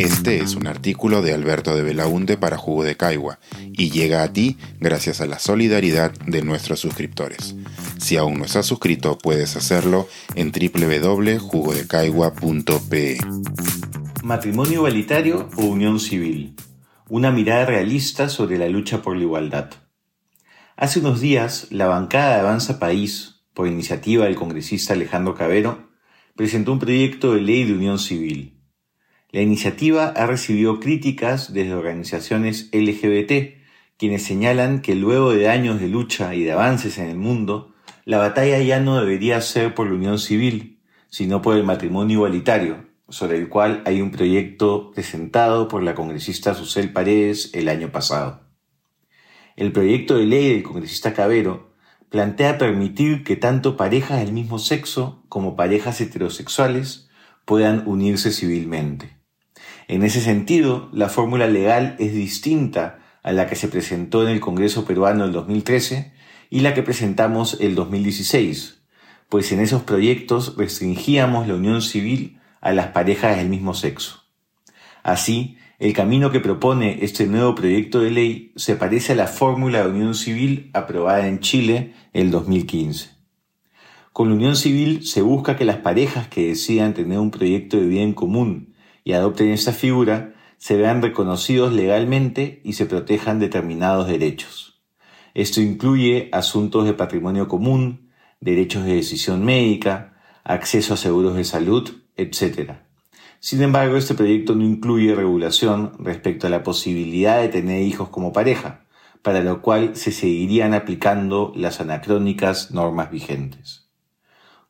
Este es un artículo de Alberto de Belaunte para Jugo de Caigua y llega a ti gracias a la solidaridad de nuestros suscriptores. Si aún no estás suscrito, puedes hacerlo en www.jugodecaigua.pe. Matrimonio igualitario o unión civil. Una mirada realista sobre la lucha por la igualdad. Hace unos días, la bancada de Avanza País, por iniciativa del congresista Alejandro Cabero, presentó un proyecto de ley de unión civil. La iniciativa ha recibido críticas desde organizaciones LGBT, quienes señalan que luego de años de lucha y de avances en el mundo, la batalla ya no debería ser por la unión civil, sino por el matrimonio igualitario, sobre el cual hay un proyecto presentado por la congresista Susel Paredes el año pasado. El proyecto de ley del congresista Cabero plantea permitir que tanto parejas del mismo sexo como parejas heterosexuales puedan unirse civilmente. En ese sentido, la fórmula legal es distinta a la que se presentó en el Congreso peruano el 2013 y la que presentamos el 2016, pues en esos proyectos restringíamos la unión civil a las parejas del mismo sexo. Así, el camino que propone este nuevo proyecto de ley se parece a la fórmula de unión civil aprobada en Chile el 2015. Con la unión civil se busca que las parejas que decidan tener un proyecto de vida en común y adopten esta figura, se vean reconocidos legalmente y se protejan determinados derechos. Esto incluye asuntos de patrimonio común, derechos de decisión médica, acceso a seguros de salud, etc. Sin embargo, este proyecto no incluye regulación respecto a la posibilidad de tener hijos como pareja, para lo cual se seguirían aplicando las anacrónicas normas vigentes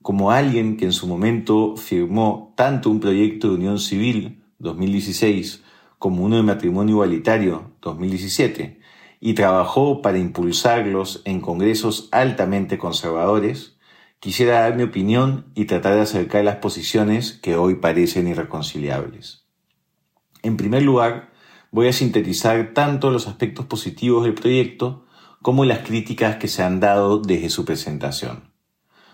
como alguien que en su momento firmó tanto un proyecto de unión civil 2016 como uno de matrimonio igualitario 2017 y trabajó para impulsarlos en congresos altamente conservadores, quisiera dar mi opinión y tratar de acercar las posiciones que hoy parecen irreconciliables. En primer lugar, voy a sintetizar tanto los aspectos positivos del proyecto como las críticas que se han dado desde su presentación.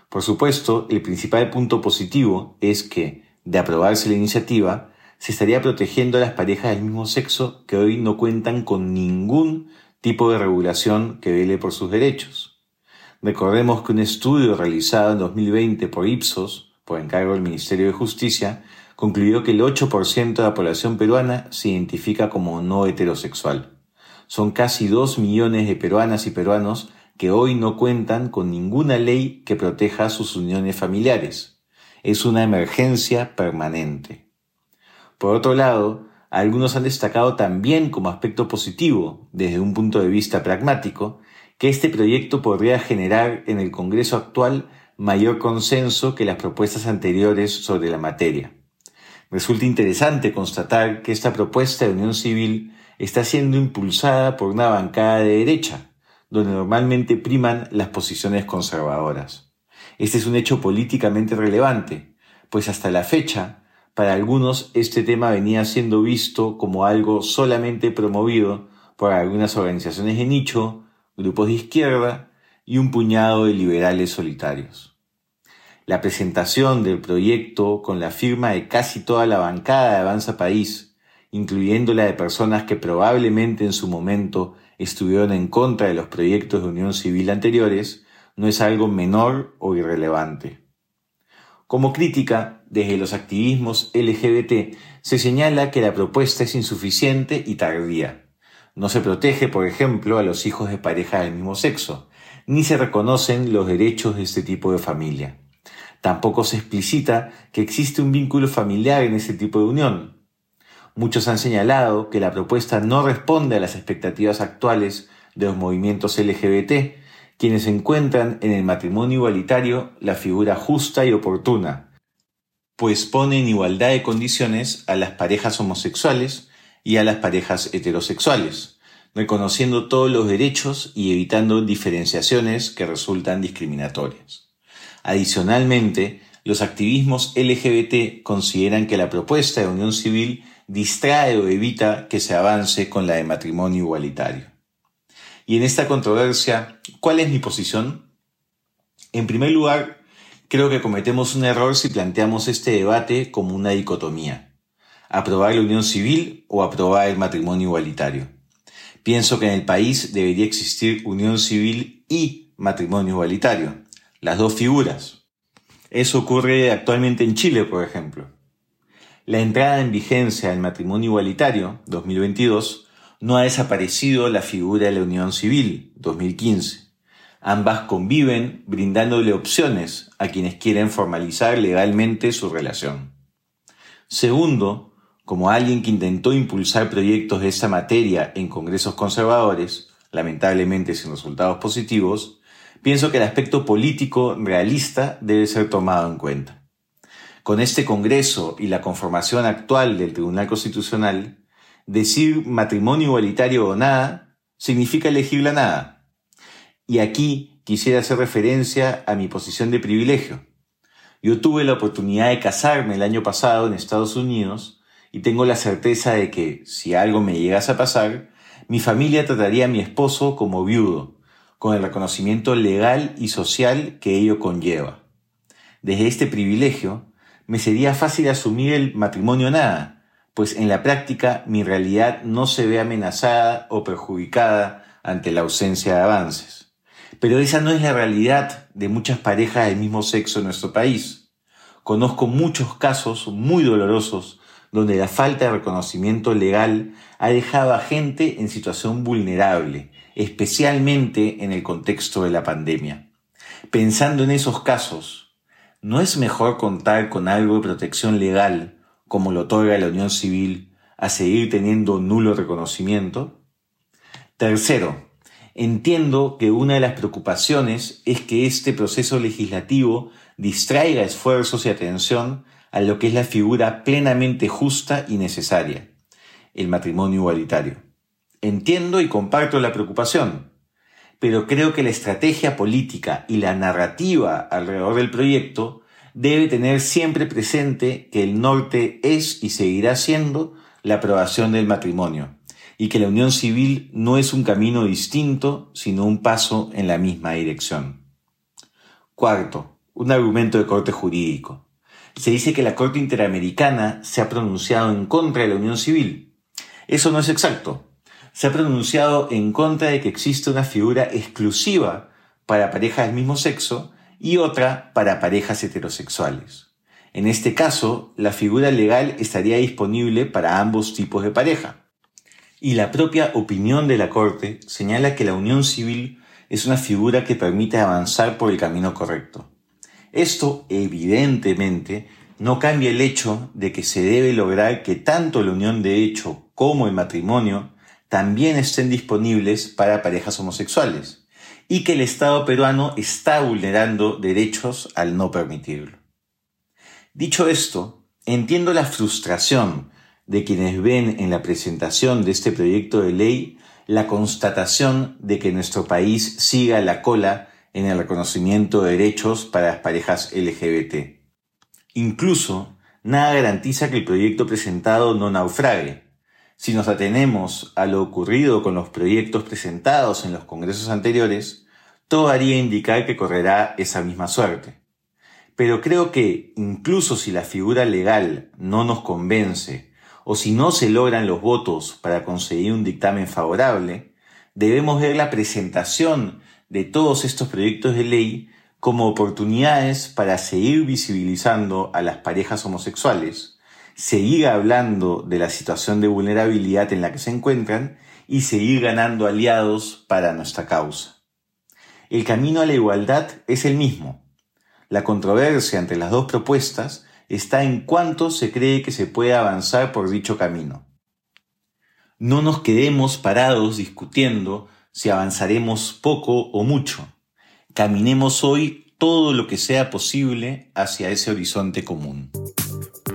Por supuesto, el principal punto positivo es que, de aprobarse la iniciativa, se estaría protegiendo a las parejas del mismo sexo que hoy no cuentan con ningún tipo de regulación que vele por sus derechos. Recordemos que un estudio realizado en 2020 por Ipsos, por encargo del Ministerio de Justicia, concluyó que el 8% de la población peruana se identifica como no heterosexual. Son casi 2 millones de peruanas y peruanos que hoy no cuentan con ninguna ley que proteja sus uniones familiares. Es una emergencia permanente. Por otro lado, algunos han destacado también como aspecto positivo, desde un punto de vista pragmático, que este proyecto podría generar en el Congreso actual mayor consenso que las propuestas anteriores sobre la materia. Resulta interesante constatar que esta propuesta de unión civil está siendo impulsada por una bancada de derecha, donde normalmente priman las posiciones conservadoras. Este es un hecho políticamente relevante, pues hasta la fecha, para algunos este tema venía siendo visto como algo solamente promovido por algunas organizaciones de nicho, grupos de izquierda y un puñado de liberales solitarios. La presentación del proyecto con la firma de casi toda la bancada de Avanza País, incluyendo la de personas que probablemente en su momento estuvieron en contra de los proyectos de unión civil anteriores no es algo menor o irrelevante. Como crítica, desde los activismos LGBT se señala que la propuesta es insuficiente y tardía. No se protege, por ejemplo, a los hijos de pareja del mismo sexo, ni se reconocen los derechos de este tipo de familia. Tampoco se explicita que existe un vínculo familiar en ese tipo de unión, Muchos han señalado que la propuesta no responde a las expectativas actuales de los movimientos LGBT, quienes encuentran en el matrimonio igualitario la figura justa y oportuna, pues pone en igualdad de condiciones a las parejas homosexuales y a las parejas heterosexuales, reconociendo todos los derechos y evitando diferenciaciones que resultan discriminatorias. Adicionalmente, los activismos LGBT consideran que la propuesta de unión civil distrae o evita que se avance con la de matrimonio igualitario. Y en esta controversia, ¿cuál es mi posición? En primer lugar, creo que cometemos un error si planteamos este debate como una dicotomía. ¿Aprobar la unión civil o aprobar el matrimonio igualitario? Pienso que en el país debería existir unión civil y matrimonio igualitario, las dos figuras. Eso ocurre actualmente en Chile, por ejemplo. La entrada en vigencia del matrimonio igualitario, 2022, no ha desaparecido la figura de la unión civil, 2015. Ambas conviven brindándole opciones a quienes quieren formalizar legalmente su relación. Segundo, como alguien que intentó impulsar proyectos de esta materia en congresos conservadores, lamentablemente sin resultados positivos, pienso que el aspecto político realista debe ser tomado en cuenta. Con este Congreso y la conformación actual del Tribunal Constitucional, decir matrimonio igualitario o nada significa elegir la nada. Y aquí quisiera hacer referencia a mi posición de privilegio. Yo tuve la oportunidad de casarme el año pasado en Estados Unidos y tengo la certeza de que, si algo me llegase a pasar, mi familia trataría a mi esposo como viudo, con el reconocimiento legal y social que ello conlleva. Desde este privilegio, me sería fácil asumir el matrimonio nada, pues en la práctica mi realidad no se ve amenazada o perjudicada ante la ausencia de avances. Pero esa no es la realidad de muchas parejas del mismo sexo en nuestro país. Conozco muchos casos muy dolorosos donde la falta de reconocimiento legal ha dejado a gente en situación vulnerable, especialmente en el contexto de la pandemia. Pensando en esos casos, ¿no es mejor contar con algo de protección legal, como lo otorga la Unión Civil, a seguir teniendo nulo reconocimiento? Tercero, entiendo que una de las preocupaciones es que este proceso legislativo distraiga esfuerzos y atención a lo que es la figura plenamente justa y necesaria, el matrimonio igualitario. Entiendo y comparto la preocupación, pero creo que la estrategia política y la narrativa alrededor del proyecto debe tener siempre presente que el norte es y seguirá siendo la aprobación del matrimonio y que la unión civil no es un camino distinto, sino un paso en la misma dirección. Cuarto, un argumento de corte jurídico se dice que la Corte Interamericana se ha pronunciado en contra de la unión civil. Eso no es exacto. Se ha pronunciado en contra de que existe una figura exclusiva para parejas del mismo sexo y otra para parejas heterosexuales. En este caso, la figura legal estaría disponible para ambos tipos de pareja. Y la propia opinión de la Corte señala que la unión civil es una figura que permite avanzar por el camino correcto. Esto, evidentemente, no cambia el hecho de que se debe lograr que tanto la unión de hecho como el matrimonio también estén disponibles para parejas homosexuales y que el Estado peruano está vulnerando derechos al no permitirlo. Dicho esto, entiendo la frustración de quienes ven en la presentación de este proyecto de ley la constatación de que nuestro país siga la cola en el reconocimiento de derechos para las parejas LGBT. Incluso, nada garantiza que el proyecto presentado no naufrague. Si nos atenemos a lo ocurrido con los proyectos presentados en los congresos anteriores, todo haría indicar que correrá esa misma suerte. Pero creo que, incluso si la figura legal no nos convence, o si no se logran los votos para conseguir un dictamen favorable, debemos ver la presentación de todos estos proyectos de ley como oportunidades para seguir visibilizando a las parejas homosexuales, seguir hablando de la situación de vulnerabilidad en la que se encuentran y seguir ganando aliados para nuestra causa. El camino a la igualdad es el mismo. La controversia entre las dos propuestas está en cuánto se cree que se puede avanzar por dicho camino. No nos quedemos parados discutiendo si avanzaremos poco o mucho. Caminemos hoy todo lo que sea posible hacia ese horizonte común.